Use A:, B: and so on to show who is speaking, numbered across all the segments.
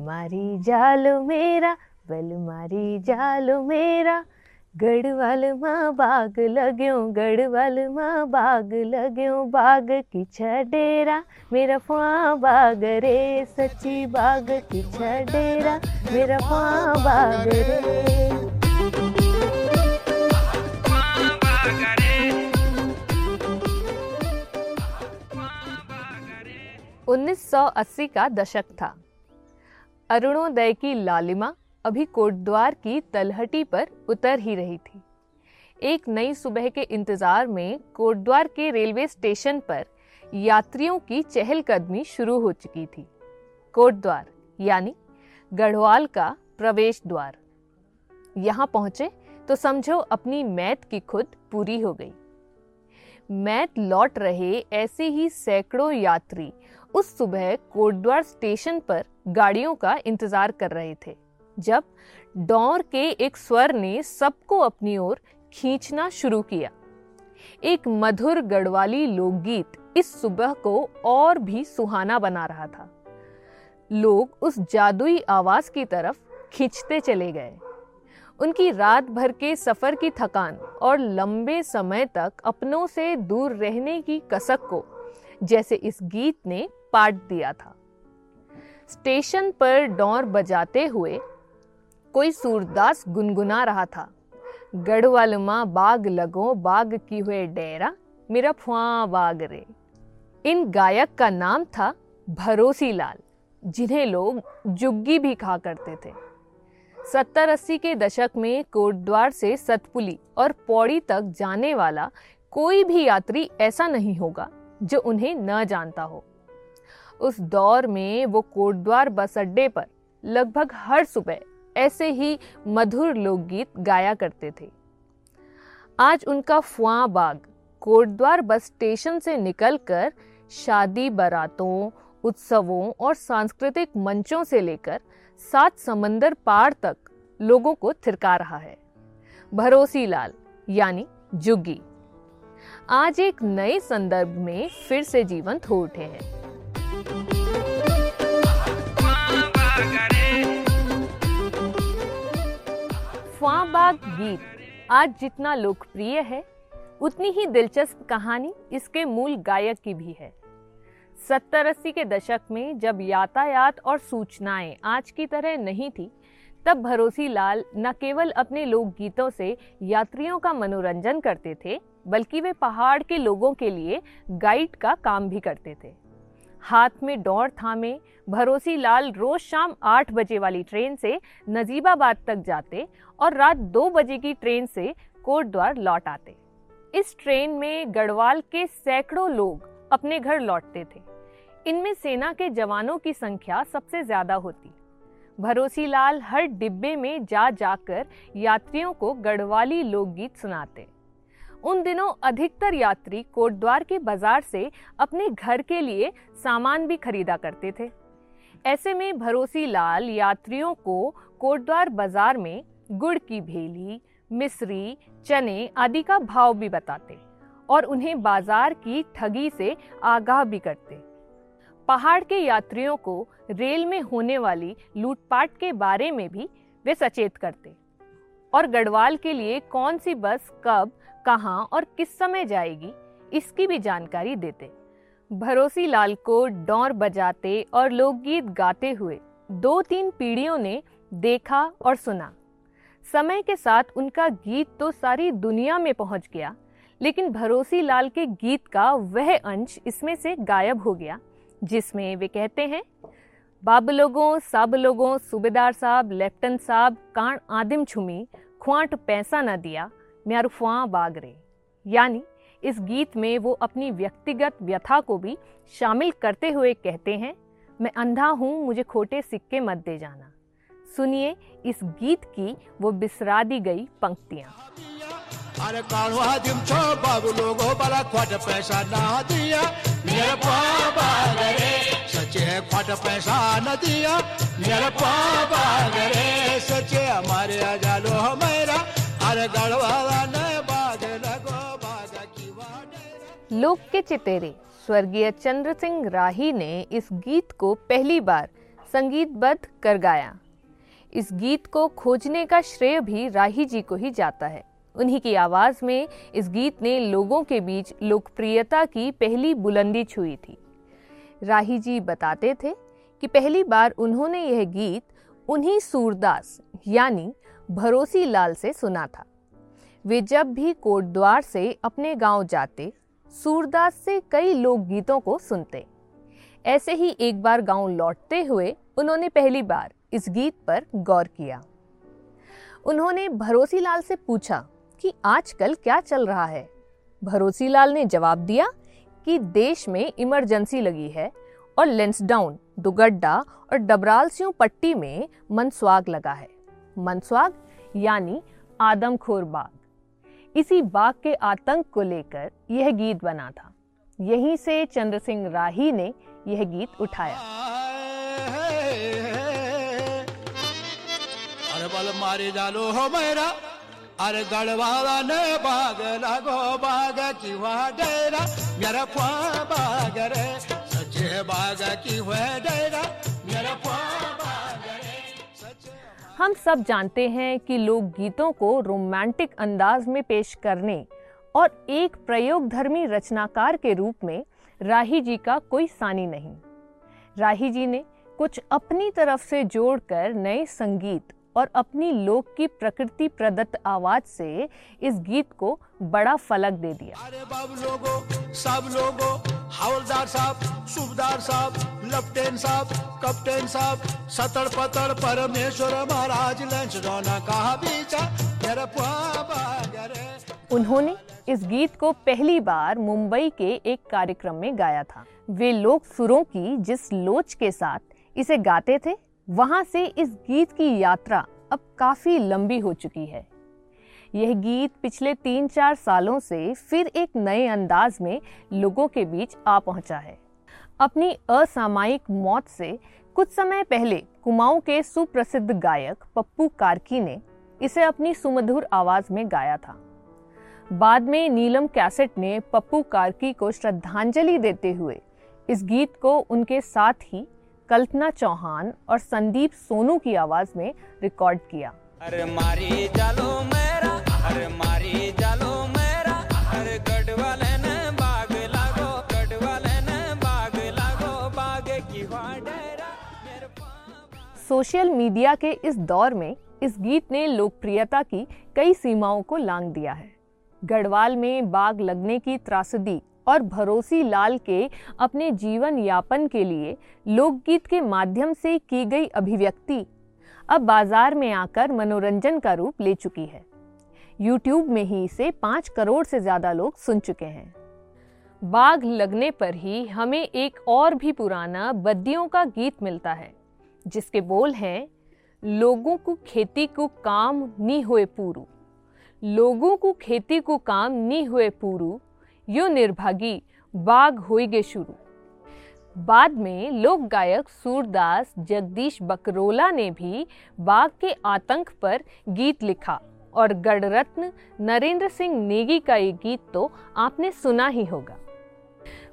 A: मारी जालो मेरा, बल मारी जालो मेरा। गढ़वाल माँ बाग लग्यो गढ़वाल माँ बाग लग्यो बाग की डेरा मेरा फुआ बाग रे, सच्ची बाग की डेरा मेरा फुआ बाग रे। 1980 का दशक था। अरुणोदय की लालिमा अभी कोटद्वार की तलहटी पर उतर ही रही थी। एक नई सुबह के इंतज़ार में कोटद्वार के रेलवे स्टेशन पर यात्रियों की चहलकदमी शुरू हो चुकी थी। कोटद्वार, यानी गढ़वाल का प्रवेश द्वार। यहाँ पहुँचे तो समझो अपनी मैत की खुद पूरी हो गई। मैत लौट रहे ऐसे ही सैकड़ों यात्री उस सुबह कोटद्वार स्टेशन पर गाड़ियों का इंतज़ार कर रहे थे, जब डौर के एक स्वर ने सबको अपनी ओर खींचना शुरू किया। एक मधुर गढ़वाली लोकगीत इस सुबह को और भी सुहाना बना रहा था। लोग उस जादुई आवाज़ की तरफ़ खींचते चले गए। उनकी रात भर के सफ़र की थकान और लंबे समय तक अपनों से दूर रहने की कसक को जैसे इस गीत ने पाट दिया था। स्टेशन पर डोर बजाते हुए कोई सूरदास गुनगुना रहा था। गढ़वाल माँ बाग लगो, बाग की हुए डेरा मेरा फुआ बाग रे। इन गायक का नाम था भरोसी लाल जिन्हें लोग जुग्गी भी कहा करते थे। सत्तर अस्सी के दशक में कोटद्वार से सतपुली और पौड़ी तक जाने वाला कोई भी यात्री ऐसा नहीं होगा जो उन्हें न जानता हो। उस दौर में वो कोटद्वार बस अड्डे पर लगभग हर सुबह ऐसे ही मधुर लोकगीत गाया करते थे। आज उनका फुआ बाग कोटद्वार बस स्टेशन से निकलकर शादी बारातों, उत्सवों और सांस्कृतिक मंचों से लेकर सात समंदर पार तक लोगों को थिरका रहा है। भरोसी लाल, यानी जुगी। आज एक नए संदर्भ में फिर से जीवंत हो उठे हैं। बाग गीत आज जितना लोकप्रिय है, उतनी ही दिलचस्प कहानी इसके मूल गायक की भी है। सत्तर अस्सी के दशक में जब यातायात और सूचनाएँ आज की तरह नहीं थी, तब भरोसी लाल न केवल अपने लोकगीतों से यात्रियों का मनोरंजन करते थे, बल्कि वे पहाड़ के लोगों के लिए गाइड का काम भी करते थे। हाथ में डोर थामे, भरोसी लाल रोज शाम आठ बजे वाली ट्रेन से नजीबाबाद तक जाते और रात दो बजे की ट्रेन से कोटद्वार लौट आते। इस ट्रेन में गढ़वाल के सैकड़ों लोग अपने घर लौटते थे। इनमें सेना के जवानों की संख्या सबसे ज़्यादा होती। भरोसी लाल हर डिब्बे में जा जाकर यात्रियों को गढ़वाली लोकगीत सुनाते। उन दिनों अधिकतर यात्री कोटद्वार के बाज़ार से अपने घर के लिए सामान भी खरीदा करते थे। ऐसे में भरोसी लाल यात्रियों को कोटद्वार बाज़ार में गुड़ की भेली, मिश्री, चने आदि का भाव भी बताते और उन्हें बाज़ार की ठगी से आगाह भी करते। पहाड़ के यात्रियों को रेल में होने वाली लूटपाट के बारे में भी वे सचेत करते। और गढ़वाल के लिए कौन सी बस कब कहाँ और किस समय जाएगी, इसकी भी जानकारी देते। भरोसी लाल को डौर बजाते और लोकगीत गाते हुए दो तीन पीढ़ियों ने देखा और सुना। समय के साथ उनका गीत तो सारी दुनिया में पहुँच गया, लेकिन भरोसी लाल के गीत का वह अंश इसमें से गायब हो गया, जिसमें वे कहते हैं, बाब लोगों, सब लोगों, सूबेदार साहब लेफ्टिनेंट साहब, कान आदिम छुमी, ख्वाट पैसा ना दिया म्यारुफुआ बागरे यानी, इस गीत में वो अपनी व्यक्तिगत व्यथा को भी शामिल करते हुए कहते हैं, मैं अंधा हूँ, मुझे खोटे सिक्के मत दे जाना। सुनिए इस गीत की वो बिसरा दी गई पंक्तियाँ। अरे कालवा दिम छो, बाबू लोगो बड़ा खोट पैसा ना दिया। मेरे पापा गरे सच्चे खोट पैसा न दिया। मेरे पापा गरे सच्चे हमारे आजालो हमारा अरे गढ़वाला लोक के चितेरे, स्वर्गीय चंद्र सिंह राही ने इस गीत को पहली बार संगीतबद्ध कर गाया। इस गीत को खोजने का श्रेय भी राही जी को ही जाता है। उन्हीं की आवाज़ में इस गीत ने लोगों के बीच लोकप्रियता की पहली बुलंदी छुई थी। राही जी बताते थे कि पहली बार उन्होंने यह गीत उन्हीं सूरदास, यानी भरोसी लाल से सुना था। वे जब भी कोटद्वार से अपने गाँव जाते सूरदास से कई लोकगीतों को सुनते। ऐसे ही एक बार गाँव लौटते हुए उन्होंने पहली बार इस गीत पर गौर किया। उन्होंने भरोसी लाल से पूछा कि आजकल क्या चल रहा है? भरोसी लाल ने जवाब दिया कि देश में इमरजेंसी लगी है और लेंसडाउन, दुगड्डा और डबराल पट्टी में मनस्वाग लगा है। मनस्वाग यानी आदमखोर बाग। इसी बाग के आतंक को लेकर यह गीत बना था। यहीं से चंद्र सिंह राही ने यह गीत उठाया।
B: बल मारे जालो हो मेरा, अरे गढ़वाला ने बाग लगो, बाग की डेरा, मेरा बाग रे, सच्चे बाग की डेरा, मेरा
A: हम सब जानते हैं कि लोक गीतों को रोमांटिक अंदाज में पेश करने और एक प्रयोग धर्मी रचनाकार के रूप में राही जी का कोई सानी नहीं। राही जी ने कुछ अपनी तरफ़ से जोड़कर नए संगीत और अपनी लोक की प्रकृति प्रदत्त आवाज़ से इस गीत को बड़ा फलक दे दिया।
B: अरे सब लोगो हवलदार साहब, सूबेदार साहब, लेफ्टिनेंट साहब कप्तान साहब सतर पतर परमेश्वर महाराज, लंच रोना कहा बीचा?
A: उन्होंने इस गीत को पहली बार मुंबई के एक कार्यक्रम में गाया था। वे लोक सुरों की जिस लोच के साथ इसे गाते थे, वहाँ से इस गीत की यात्रा अब काफ़ी लंबी हो चुकी है। यह गीत पिछले तीन चार सालों से फिर एक नए अंदाज में लोगों के बीच आ पहुँचा है। अपनी असामायिक मौत से कुछ समय पहले कुमाऊं के सुप्रसिद्ध गायक पप्पू कार्की ने इसे अपनी सुमधुर आवाज़ में गाया था। बाद में नीलम कैसेट ने पप्पू कार्की को श्रद्धांजलि देते हुए इस गीत को उनके साथ ही कल्पना चौहान और संदीप सोनू की आवाज़ में रिकॉर्ड किया।
C: अरे मारी जालो मेरा
A: सोशल मीडिया के इस दौर में इस गीत ने लोकप्रियता की कई सीमाओं को लांग दिया है। गढ़वाल में बाग लगने की त्रासदी और भरोसी लाल के अपने जीवन यापन के लिए लोकगीत के माध्यम से की गई अभिव्यक्ति अब बाज़ार में आकर मनोरंजन का रूप ले चुकी है। YouTube में ही इसे पाँच करोड़ से ज़्यादा लोग सुन चुके हैं। बाघ लगने पर ही हमें एक और भी पुराना बद्दियों का गीत मिलता है, जिसके बोल हैं, लोगों को खेती को काम नी हुए पूरू। लोगों को खेती को काम नी हुए पूरू। यो निर्भागी बाघ होइगे शुरू। बाद में लोक गायक सूरदास जगदीश बकरोला ने भी बाघ के आतंक पर गीत लिखा। और गढ़रत्न नरेंद्र सिंह नेगी का ये गीत तो आपने सुना ही होगा।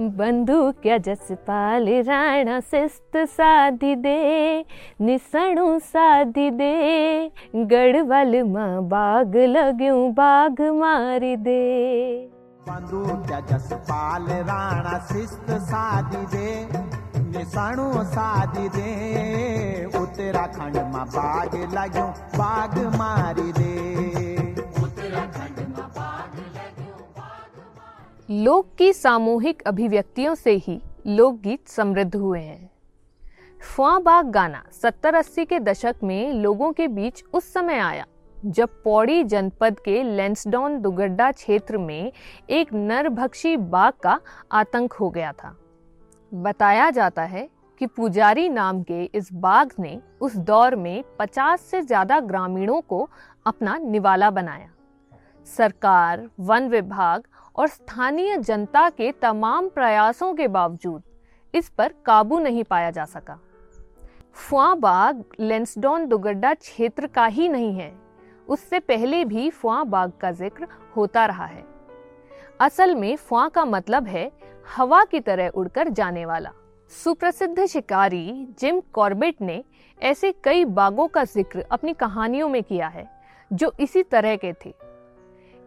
A: बंधु क्या जसपाल राणा सिस्त साधी दे, निसणु साधी दे, गढ़वाल माँ बाग लग्यू बाघ मारी दे।
D: बंदूक जसपाल राणा शिस्त साधी दे निशाणु साधी दे। उत्तराखंड में बाग लगू बाग मारी दे।
A: लोक की सामूहिक अभिव्यक्तियों से ही लोकगीत समृद्ध हुए हैं। फुआ बाग गाना सत्तर अस्सी के दशक में लोगों के बीच उस समय आया, जब पौड़ी जनपद के लेंसडॉन दुगड्डा क्षेत्र में एक नरभक्षी बाघ का आतंक हो गया था। बताया जाता है कि पुजारी नाम के इस बाघ ने उस दौर में 50 से ज़्यादा ग्रामीणों को अपना निवाला बनाया। सरकार, वन विभाग और स्थानीय जनता के तमाम प्रयासों के बावजूद इस पर काबू नहीं पाया जा सका। फुआ बाग लेंसडॉन दुगड्डा क्षेत्र का ही नहीं है। उससे पहले भी फुआ बाग का ज़िक्र होता रहा है। असल में फुआ का मतलब है हवा की तरह उड़कर जाने वाला। सुप्रसिद्ध शिकारी जिम कॉर्बेट ने ऐसे कई बागों का ज़िक्र अपनी कहानियों में किया है, जो इसी तरह के थे।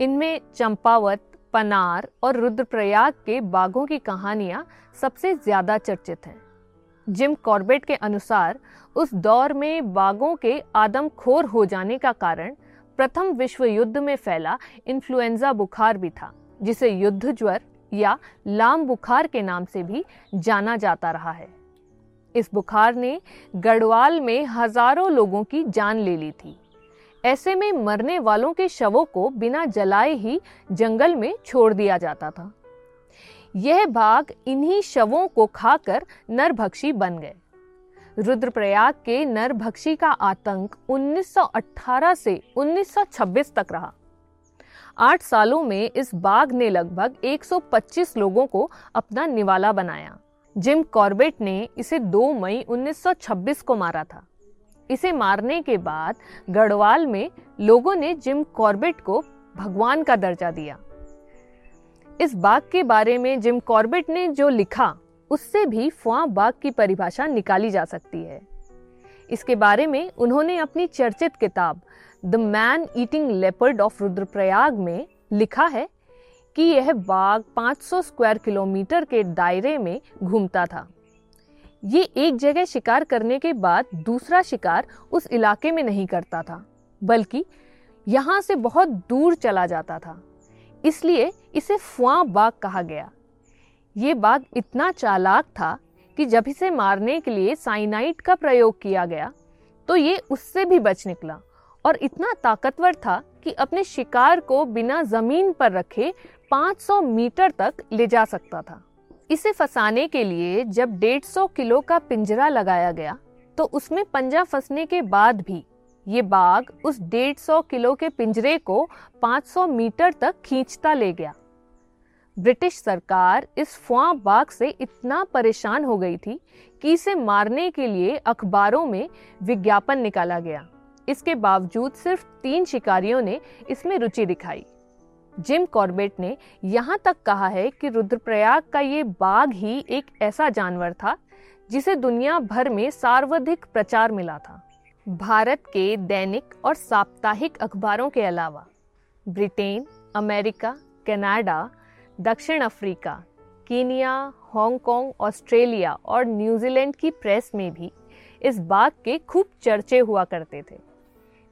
A: इनमें चंपावत, पनार और रुद्रप्रयाग के बागों की कहानियाँ सबसे ज़्यादा चर्चित हैं। जिम कॉर्बेट के अनुसार, उस दौर में बागों के आदमखोर हो जाने का कारण प्रथम विश्व युद्ध में फैला इन्फ्लुएंजा बुखार भी था, जिसे युद्ध ज्वर या लाम बुखार के नाम से भी जाना जाता रहा है। इस बुखार ने गढ़वाल में हज़ारों लोगों की जान ले ली थी। ऐसे में मरने वालों के शवों को बिना जलाए ही जंगल में छोड़ दिया जाता था। यह बाघ इन्हीं शवों को खाकर नरभक्षी बन गए। रुद्रप्रयाग के नरभक्षी का आतंक 1918 से 1926 तक रहा। आठ सालों में इस बाघ ने लगभग 125 लोगों को अपना निवाला बनाया। जिम कॉर्बेट ने इसे 2 मई 1926 को मारा था। इसे मारने के बाद गढ़वाल में लोगों ने जिम कॉर्बेट को भगवान का दर्जा दिया। इस बाघ के बारे में जिम कॉर्बेट ने जो लिखा, उससे भी फुआ बाघ की परिभाषा निकाली जा सकती है। इसके बारे में उन्होंने अपनी चर्चित किताब the man eating leopard of Rudraprayag में लिखा है कि यह बाघ 500 स्क्वायर किलोमीटर के दायरे में घूमता था। ये एक जगह शिकार करने के बाद दूसरा शिकार उस इलाके में नहीं करता था, बल्कि यहाँ से बहुत दूर चला जाता था। इसलिए इसे फुआ बाघ कहा गया। ये बाघ इतना चालाक था कि जब इसे मारने के लिए साइनाइट का प्रयोग किया गया तो ये उससे भी बच निकला। और इतना ताकतवर था कि अपने शिकार को बिना ज़मीन पर रखे 500 मीटर तक ले जा सकता था। इसे फंसाने के लिए जब 150 किलो का पिंजरा लगाया गया तो उसमें पंजा फंसने के बाद भी ये बाघ उस 150 किलो के पिंजरे को 500 मीटर तक खींचता ले गया। ब्रिटिश सरकार इस फुआ बाघ से इतना परेशान हो गई थी कि इसे मारने के लिए अखबारों में विज्ञापन निकाला गया। इसके बावजूद सिर्फ़ तीन शिकारियों ने इसमें रुचि दिखाई। जिम कॉर्बेट ने यहाँ तक कहा है कि रुद्रप्रयाग का ये बाघ ही एक ऐसा जानवर था, जिसे दुनिया भर में सर्वाधिक प्रचार मिला था। भारत के दैनिक और साप्ताहिक अखबारों के अलावा ब्रिटेन, अमेरिका, कनाडा, दक्षिण Africa, Kenya, Hong Kong, Australia और न्यूजीलैंड की प्रेस में भी इस बाघ के खूब चर्चे हुआ करते थे।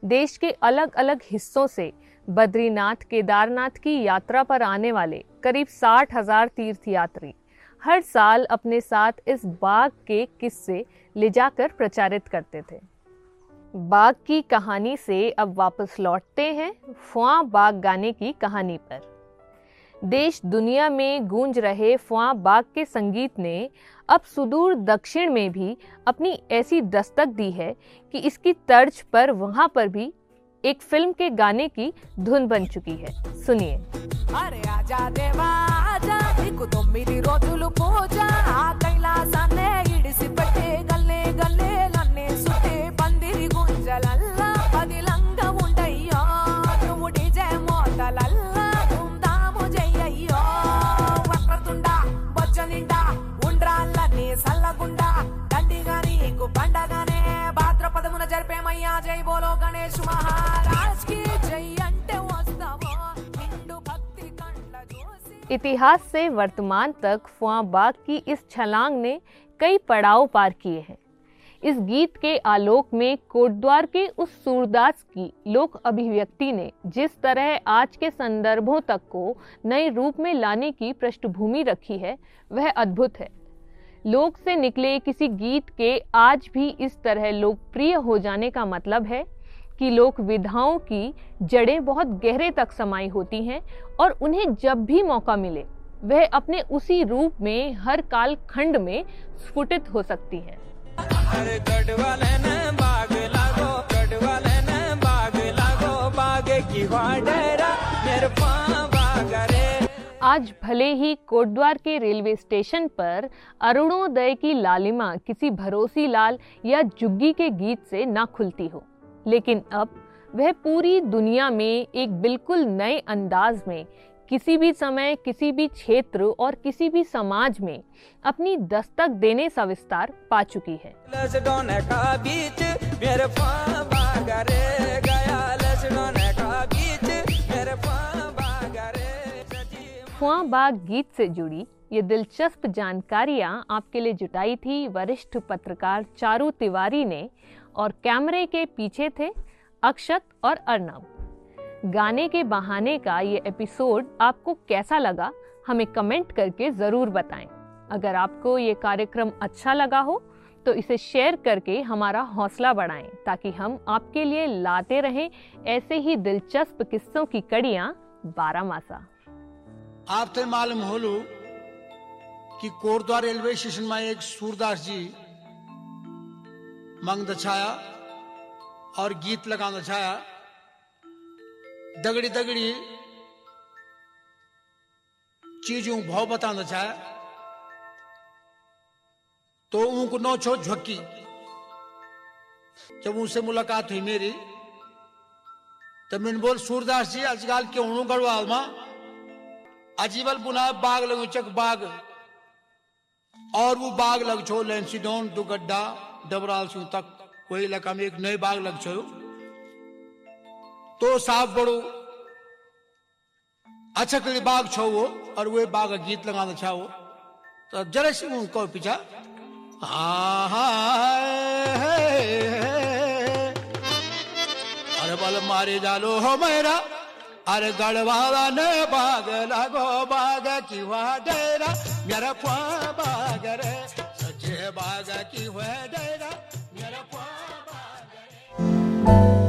A: देश के अलग अलग हिस्सों से बद्रीनाथ केदारनाथ की यात्रा पर आने वाले करीब साठ हज़ार तीर्थयात्री हर साल अपने साथ इस बाघ के किस्से ले जाकर प्रचारित करते थे। बाघ की कहानी से अब वापस लौटते हैं फुआ बाघ गाने की कहानी पर। देश दुनिया में गूंज रहे फुआ बाग के संगीत ने अब सुदूर दक्षिण में भी अपनी ऐसी दस्तक दी है कि इसकी तर्ज पर वहाँ पर भी एक फ़िल्म के गाने की धुन बन चुकी है। सुनिए।
E: अरे आजा देवा आजा, గణేష్ మహారాజ్ కి జై అంటే వస్తావో నిండు భక్తి కండ్ల చూసి
A: इतिहास से वर्तमान तक फुआ बाग की इस छलांग ने कई पड़ाव पार किए हैं इस गीत के आलोक में कोटद्वार के उस सूरदास की लोक अभिव्यक्ति ने जिस तरह आज के संदर्भों तक को नए रूप में लाने की पृष्ठभूमि रखी है वह अद्भुत है लोक से निकले किसी गीत के आज भी इस तरह लोकप्रिय हो जाने का मतलब है कि लोक विधाओं की जड़ें बहुत गहरे तक समाई होती हैं और उन्हें जब भी मौका मिले वह अपने उसी रूप में हर काल खंड में स्फुटित हो सकती हैं। आज भले ही कोटद्वार के रेलवे स्टेशन पर अरुणोदय की लालिमा किसी भरोसी लाल या जुग्गी के गीत से ना खुलती हो लेकिन अब वह पूरी दुनिया में एक बिल्कुल नए अंदाज में किसी भी समय किसी भी क्षेत्र और किसी भी समाज में अपनी दस्तक देने सा विस्तार पा चुकी है। फुआ बाग गीत से जुड़ी ये दिलचस्प जानकारियाँ आपके लिए जुटाई थी वरिष्ठ पत्रकार चारू तिवारी ने और कैमरे के पीछे थे अक्षत और अर्नब गाने के बहाने का ये एपिसोड आपको कैसा लगा, हमें कमेंट करके ज़रूर बताएँ। अगर आपको ये कार्यक्रम अच्छा लगा हो तो इसे शेयर करके हमारा हौसला बढ़ाएँ, ताकि हम आपके लिए लाते रहें ऐसे ही दिलचस्प किस्सों की कड़ियाँ बारह मासा
B: आपते मालूम होलू कि कोटद्वार रेलवे स्टेशन में एक सूरदास जी मंग दछाया और गीत लगा दछाया दगड़ी दगड़ी चीज़ों भाव बता दछाया तो उनको नौ छो झक्की जब उनसे मुलाकात हुई मेरी तो मैंने बोल, सूरदास जी, आजकल के हूँ गढ़वाल में? अजीबल बुना बाग लगो चक बाग। और वो बाग लग छो लेंसीडोन दुगड्डा डबराल सिंह तक कोई इलाका में एक नए बाग लग छो तो साफ़ बड़ो अच्छा कड़ी बाग छो वो और वो बाग गीत लगाना छाओ तो जरा से उनको पीछा अरे बल मारे जालो हो मेरा अरे गढ़वाला ने बाग लगो बाग की हुआ डेरा मेरा पुआ बाग रे बाग की हुआ डेरा मेरा रे